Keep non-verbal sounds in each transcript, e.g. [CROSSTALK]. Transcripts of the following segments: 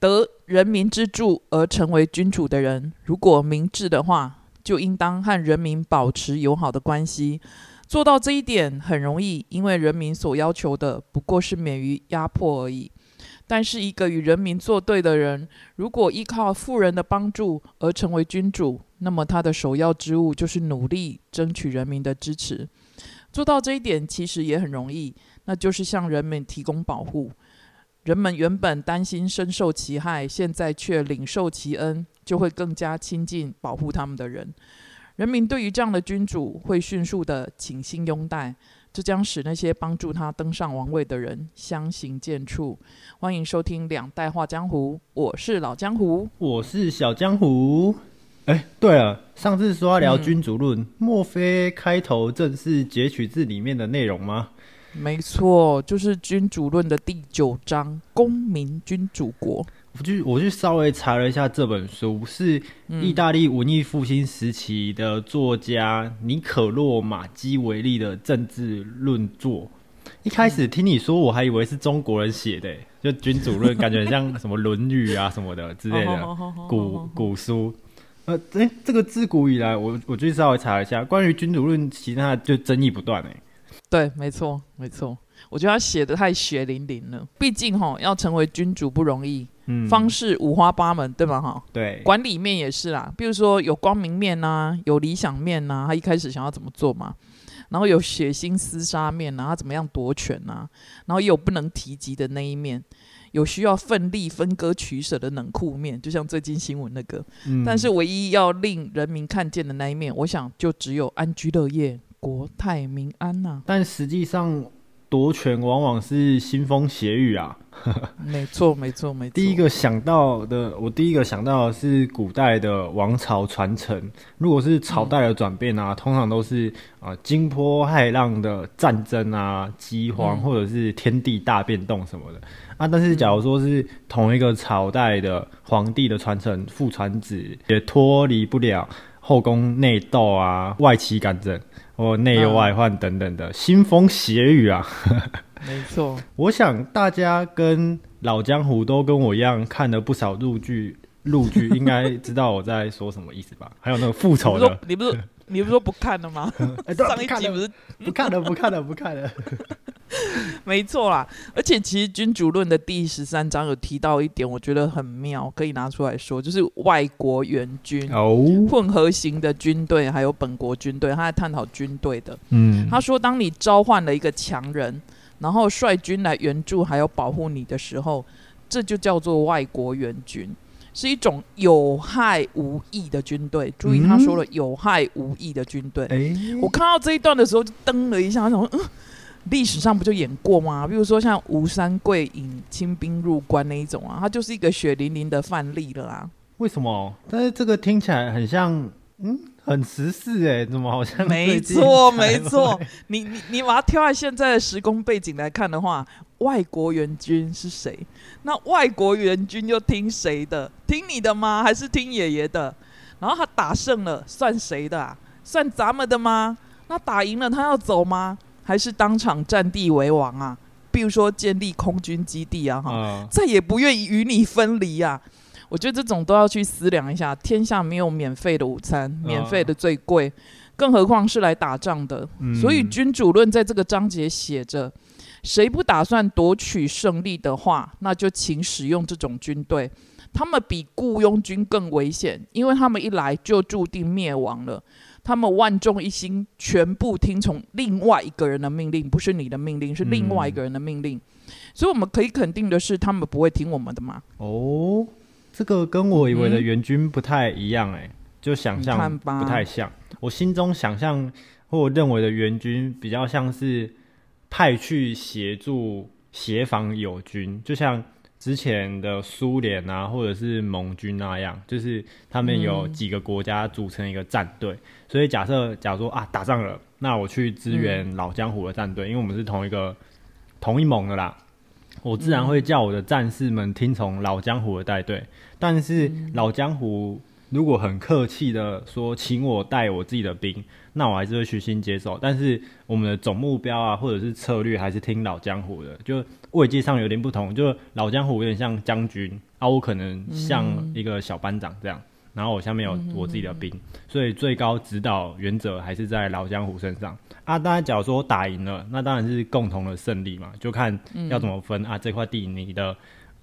得人民之助而成为君主的人，如果明智的话，就应当和人民保持友好的关系。做到这一点很容易，因为人民所要求的不过是免于压迫而已。但是，一个与人民作对的人，如果依靠富人的帮助而成为君主，那么他的首要之务就是努力争取人民的支持。做到这一点其实也很容易，那就是向人民提供保护。人们原本担心深受其害，现在却领受其恩，就会更加亲近保护他们的人。人民对于这样的君主会迅速的倾心拥戴，这将使那些帮助他登上王位的人相形见绌。欢迎收听《两代画江湖》，我是老江湖，我是小江湖。哎，对了，上次说要聊君主论，莫非开头正是截取自里面的内容吗？没错，就是《君主论》的第九章《公民君主国》。我去，我去稍微查了一下这本书，是意大利文艺复兴时期的作家尼可洛马基维利的政治论作。一开始听你说，我还以为是中国人写的，就《君主论》，感觉很像什么《论语》啊什么的之类的古古书。呃，哎，这个自古以来，我我去稍微查了一下，关于《君主论》，其他就争议不断哎。对，没错，没错。我觉得他写的太血淋淋了。毕竟哈，要成为君主不容易，方式五花八门，对吧？哈，对。管理面也是啦，比如说有光明面呐，有理想面呐，他一开始想要怎么做嘛？然后有血腥厮杀面呐，他怎么样夺权呐？然后也有不能提及的那一面，有需要奋力分割取舍的冷酷面，就像最近新闻那个。但是唯一要令人民看见的那一面，我想就只有安居乐业、国泰民安呐。但实际上。夺权往往是腥风血雨啊！[LAUGHS] [LAUGHS] 没错，没错，没错。第一个想到的，我第一个想到的是古代的王朝传承。如果是朝代的转变啊，通常都是啊惊波骇浪的战争啊、饥荒，或者是天地大变动什么的啊。但是，假如说是同一个朝代的皇帝的传承，父传子，也脱离不了后宫内斗啊、外戚干政。或内忧外患等等的腥风血雨啊，[LAUGHS] 没错。我想大家跟老江湖都跟我一样看了不少陆剧，陆剧应该知道我在说什么意思吧？还有那个复仇的，你不是你不是说不看了吗？[LAUGHS] 上一集不是不看了，不看了，不看了。[LAUGHS] 没错啦，而且其实《君主论》的第十三章有提到一点，我觉得很妙，可以拿出来说，就是外国援军哦，混合型的军队，还有本国军队，他在探讨军队的。嗯，他说，当你召唤了一个强人，然后率军来援助还有保护你的时候，这就叫做外国援军，是一种有害无益的军队。注意，他说了有害无益的军队。哎，我看到这一段的时候就噔了一下，想嗯。历史上不就演过吗？比如说像吴三桂引清兵入关那一种啊，他就是一个血淋淋的范例了啊。为什么？但是这个听起来很像，嗯，很时事哎，怎么好像？没错，没错。你你你把它跳在现在的时空背景来看的话，外国援军是谁？那外国援军又听谁的？听你的吗？还是听爷爷的？然后他打胜了，算谁的啊？算咱们的吗？那打赢了，他要走吗？还是当场占地为王啊？比如说建立空军基地啊，哈，再也不愿意与你分离啊！我觉得这种都要去思量一下。天下没有免费的午餐，免费的最贵，更何况是来打仗的。所以《君主论》在这个章节写着：谁不打算夺取胜利的话，那就请使用这种军队。他们比雇佣军更危险，因为他们一来就注定灭亡了。他们万众一心，全部听从另外一个人的命令，不是你的命令，是另外一个人的命令。所以我们可以肯定的是，他们不会听我们的嘛？哦，这个跟我以为的援军不太一样，哎，就想象不太像。我心中想象或我认为的援军，比较像是派去协助协防友军，就像。之前的苏联啊，或者是盟军那样，就是他们有几个国家组成一个战队，所以假设假如说啊打仗了，那我去支援老江湖的战队，因为我们是同一个同一盟的啦，我自然会叫我的战士们听从老江湖的带队。但是老江湖如果很客气的说请我带我自己的兵，那我还是会虚心接受。但是我们的总目标啊，或者是策略，还是听老江湖的。就位阶上有点不同，就老江湖有点像将军啊，我可能像一个小班长这样。然后我下面有我自己的兵，所以最高指导原则还是在老江湖身上啊。当然，假如说打赢了，那当然是共同的胜利嘛，就看要怎么分啊。这块地你的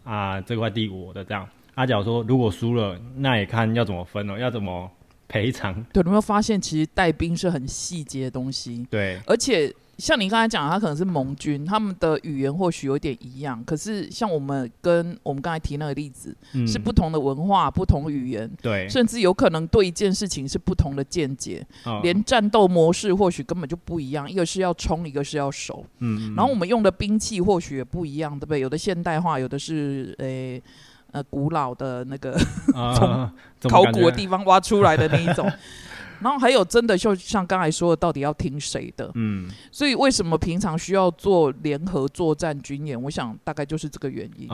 啊，这块地我的这样。阿角说：“如果输了，那也看要怎么分了，要怎么赔偿。”对，有没有发现其实带兵是很细节的东西？对，而且像你刚才讲，他可能是盟军，他们的语言或许有点一样，可是像我们跟我们刚才提那个例子，是不同的文化、不同语言，对，甚至有可能对一件事情是不同的见解，连战斗模式或许根本就不一样，一个是要冲，一个是要守，嗯，然后我们用的兵器或许也不一样，对不对？有的现代化，有的是诶。呃，古老的那个从考古的地方挖出来的那一种，[LAUGHS] 然后还有真的就像刚才说的，到底要听谁的？嗯，所以为什么平常需要做联合作战军演？我想大概就是这个原因。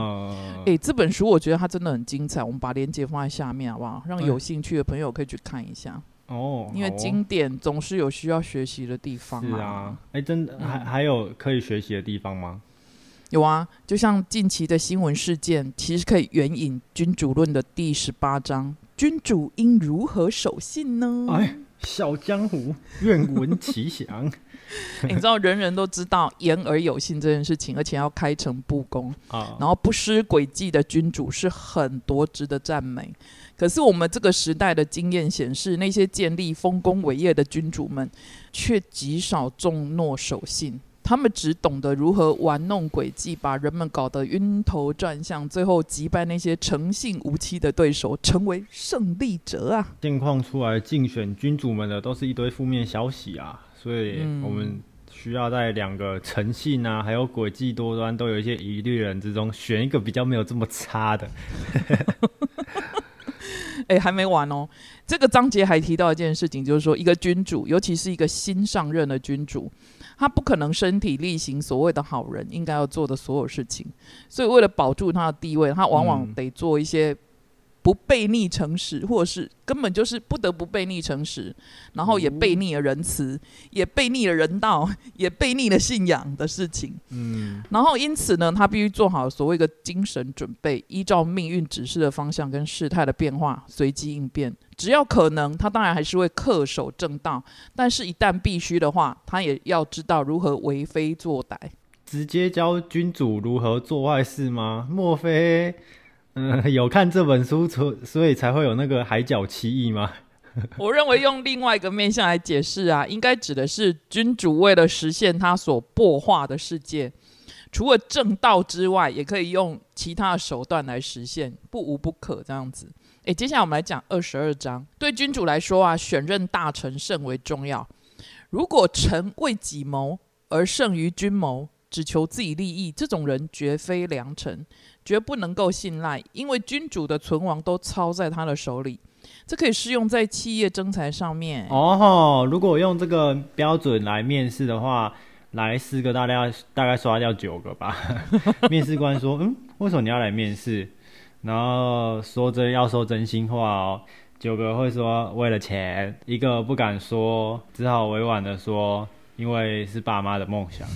哎，这本书我觉得它真的很精彩，我们把链接放在下面好不好？让有兴趣的朋友可以去看一下哦。因为经典总是有需要学习的地方。是啊，哎，真的还还有可以学习的地方吗？有啊，就像近期的新闻事件，其实可以援引《君主论》的第十八章：“君主应如何守信呢？”哎，小江湖愿闻其详。[LAUGHS] 你知道，人人都知道言而有信这件事情，而且要开诚布公啊，然后不失诡计的君主是很多值得赞美。可是我们这个时代的经验显示，那些建立丰功伟业的君主们，却极少重诺守信。他们只懂得如何玩弄诡计，把人们搞得晕头转向，最后击败那些诚信无欺的对手，成为胜利者啊！现况出来竞选君主们的都是一堆负面消息啊，所以我们需要在两个诚信啊，还有诡计多端都有一些疑虑人之中，选一个比较没有这么差的。[LAUGHS] 哎，还没完哦！这个章节还提到一件事情，就是说一个君主，尤其是一个新上任的君主。他不可能身体力行所谓的好人应该要做的所有事情，所以为了保住他的地位，他往往得做一些不悖逆诚实，或者是根本就是不得不悖逆诚实，然后也悖逆了仁慈，也悖逆了人道，[LAUGHS] 也悖逆了信仰的事情。嗯，然后因此呢，他必须做好所谓的精神准备，依照命运指示的方向跟事态的变化随机应变。只要可能，他当然还是会恪守正道。但是，一旦必须的话，他也要知道如何为非作歹。直接教君主如何做坏事吗？莫非，嗯，[LAUGHS] 有看这本书，所所以才会有那个海角七义吗？[LAUGHS] 我认为用另外一个面向来解释啊，应该指的是君主为了实现他所破化的世界，除了正道之外，也可以用其他的手段来实现，不无不可这样子。诶，接下来我们来讲二十二章。对君主来说啊，选任大臣甚为重要。如果臣为己谋而胜于君谋，只求自己利益，这种人绝非良臣，绝不能够信赖。因为君主的存亡都操在他的手里。这可以适用在企业征才上面。哦，如果用这个标准来面试的话，来四个大概大概刷掉九个吧。[LAUGHS] 面试官说：“嗯，为什么你要来面试？”然后说真要说真心话哦，九个会说为了钱，一个不敢说，只好委婉的说，因为是爸妈的梦想。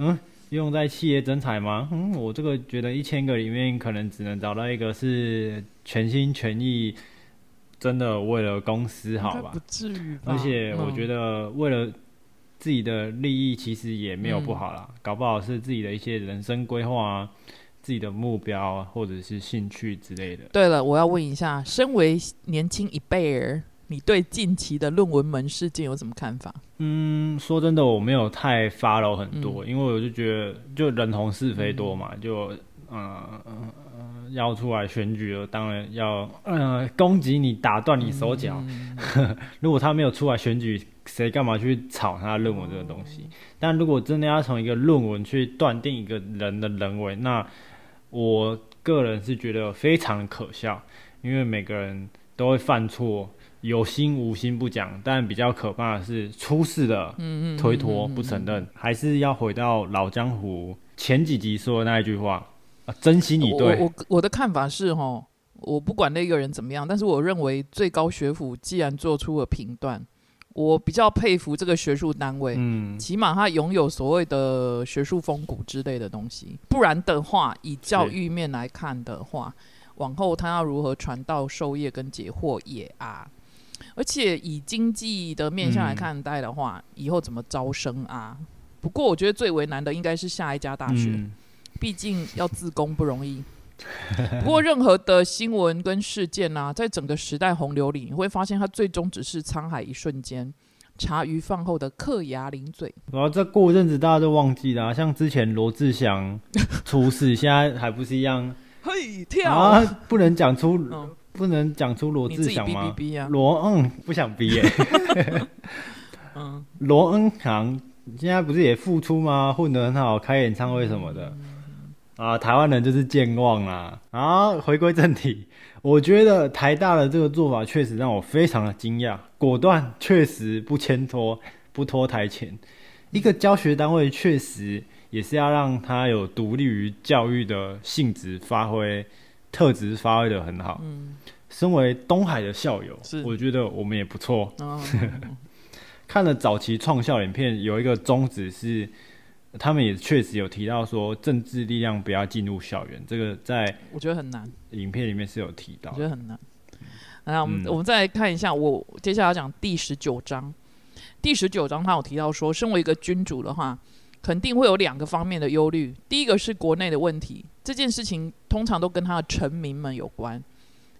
嗯，用在企业征才吗？嗯，我这个觉得一千个里面可能只能找到一个是全心全意，真的为了公司好吧？不至于。而且我觉得为了自己的利益，其实也没有不好啦，搞不好是自己的一些人生规划啊。自己的目标或者是兴趣之类的。对了，我要问一下，身为年轻一辈儿，你对近期的论文门事件有什么看法？嗯，说真的，我没有太 follow 很多，因为我就觉得就人红是非多嘛，就嗯嗯嗯，要出来选举了，当然要嗯攻击你，打断你手脚。[LAUGHS] 如果他没有出来选举，谁干嘛去炒他论文这个东西？但如果真的要从一个论文去断定一个人的人为，那我个人是觉得非常可笑，因为每个人都会犯错，有心无心不讲，但比较可怕的是出事的，推脱不承认，还是要回到老江湖前几集说的那一句话啊，珍惜你对。我我的看法是哈，我不管那个人怎么样，但是我认为最高学府既然做出了评断，我比较佩服这个学术单位，嗯，起码他拥有所谓的学术风骨之类的东西。不然的话，以教育面来看的话，往后他要如何传道授业跟解惑也啊。而且以经济的面向来看待的话，以后怎么招生啊？不过我觉得最为难的应该是下一家大学，毕竟要自攻不容易。不过任何的新闻跟事件啊，在整个时代洪流里，你会发现它最终只是沧海一瞬间，茶余饭后的嗑牙零嘴。然后再过一阵子，大家都忘记了，像之前罗志祥出事，[LAUGHS] 现在还不是一样？嘿，跳不能讲出。不能讲出罗志祥吗？罗嗯，不想逼耶。[LAUGHS] 嗯，罗恩强现在不是也复出吗？混得很好，开演唱会什么的。啊，台湾人就是健忘啦。啊，回归正题，我觉得台大的这个做法确实让我非常的惊讶，果断，确实不牵拖，不拖台前。一个教学单位确实也是要让他有独立于教育的性质发挥。特质发挥的很好。嗯，身为东海的校友，我觉得我们也不错。[LAUGHS] 看了早期创校影片，有一个宗旨是，他们也确实有提到说，政治力量不要进入校园。这个在我觉得很难。影片里面是有提到，我觉得很难。那我们我们再来看一下，我接下来讲第十九章。第十九章他有提到说，身为一个君主的话。肯定会有两个方面的忧虑，第一个是国内的问题，这件事情通常都跟他的臣民们有关；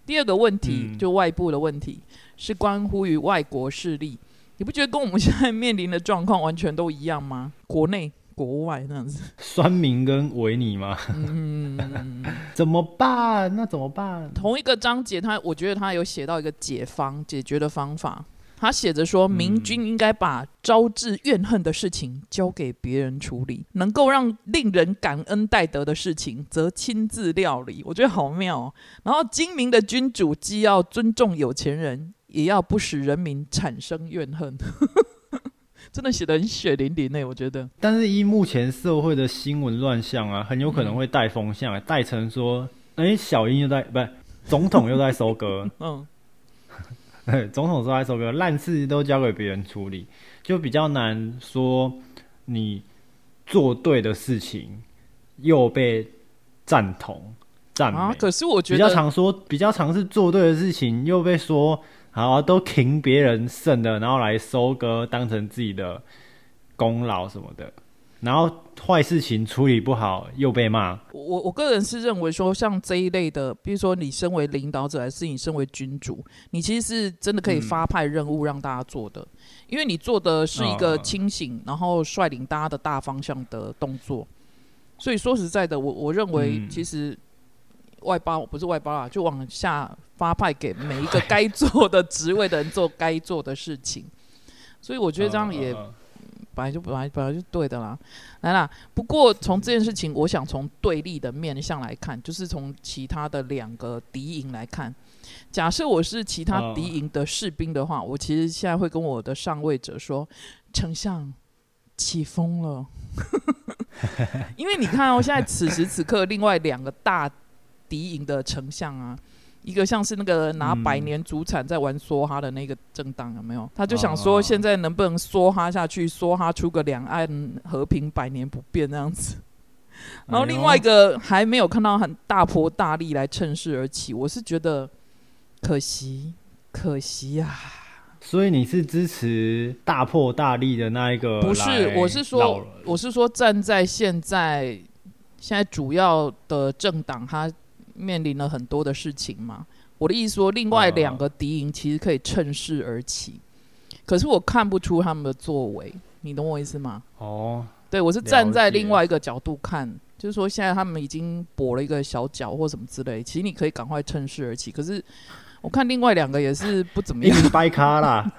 第二个问题就外部的问题，是关乎于外国势力。你不觉得跟我们现在面临的状况完全都一样吗？国内、国外那样子，酸民跟维尼吗？嗯，[LAUGHS] 怎么办？那怎么办？同一个章节，他我觉得他有写到一个解方、解决的方法。他写着说：“明君应该把招致怨恨的事情交给别人处理，能够让令人感恩戴德的事情，则亲自料理。”我觉得好妙。然后，精明的君主既要尊重有钱人，也要不使人民产生怨恨。[LAUGHS] 真的写的很血淋淋呢，我觉得。但是，依目前社会的新闻乱象啊，很有可能会带风向，带成说：“哎，小英又在，不是总统又在收割。[LAUGHS] ”嗯。[LAUGHS] 总统说：“那首歌烂事都交给别人处理，就比较难说你做对的事情又被赞同赞美。可是我觉得比较常说，比较常是做对的事情又被说好都停别人剩的，然后来收割当成自己的功劳什么的。”然后坏事情处理不好又被骂。我我个人是认为说，像这一类的，比如说你身为领导者，还是你身为君主，你其实是真的可以发派任务让大家做的，因为你做的是一个清醒，然后率领大家的大方向的动作。所以说实在的，我我认为其实外包不是外包啊，就往下发派给每一个该做的职位的人做该做的事情。所以我觉得这样也。[LAUGHS] 本来就本来本来就对的啦，来啦。不过从这件事情，我想从对立的面向来看，就是从其他的两个敌营来看。假设我是其他敌营的士兵的话，我其实现在会跟我的上位者说：“丞相起风了。[LAUGHS] ”因为你看哦，现在此时此刻，另外两个大敌营的丞相啊。一个像是那个拿百年祖产在玩梭哈的那个政党有没有？他就想说现在能不能梭哈下去，梭哈出个两岸和平百年不变那样子。[LAUGHS] 然后另外一个还没有看到很大破大力来趁势而起，我是觉得可惜，可惜呀。所以你是支持大破大立的那一个？不是，我是说，我是说站在现在现在主要的政党他。面临了很多的事情嘛，我的意思说，另外两个敌营其实可以趁势而起，可是我看不出他们的作为，你懂我意思吗？哦，对我是站在另外一个角度看，就是说现在他们已经跛了一个小脚或什么之类，其实你可以赶快趁势而起，可是我看另外两个也是不怎么样，[LAUGHS] 掰咖啦，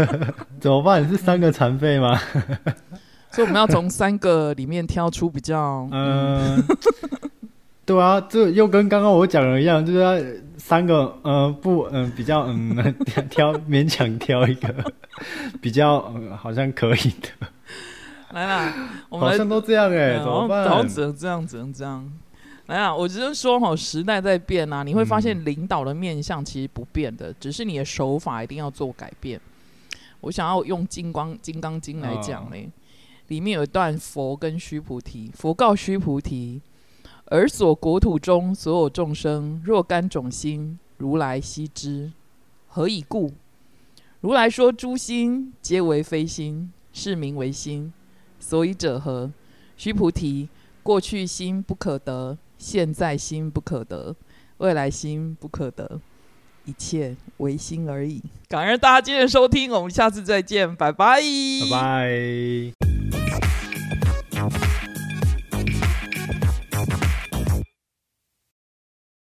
[LAUGHS] 怎么办？是三个残废吗？[LAUGHS] 所以我们要从三个里面挑出比较嗯。对啊，这又跟刚刚我讲的一样，就是三个，呃，不，嗯，比较，嗯，[LAUGHS] 挑勉强挑一个 [LAUGHS] 比较，嗯，好像可以的。来啦，我们好像都这样哎，怎么办？只能这样，只能这样。来啊，我只是说哈，时代在变啊，你会发现领导的面相其实不变的，只是你的手法一定要做改变。我想要用《金光金刚经》来讲嘞，里面有一段佛跟须菩提，佛告须菩提：“尔所国土中所有众生，若干种心，如来悉知。何以故？如来说诸心皆为非心，是名为心。所以者何？须菩提，过去心不可得，现在心不可得，未来心不可得。”一切唯心而已。感恩大家今天收听，我们下次再见，拜拜，拜拜。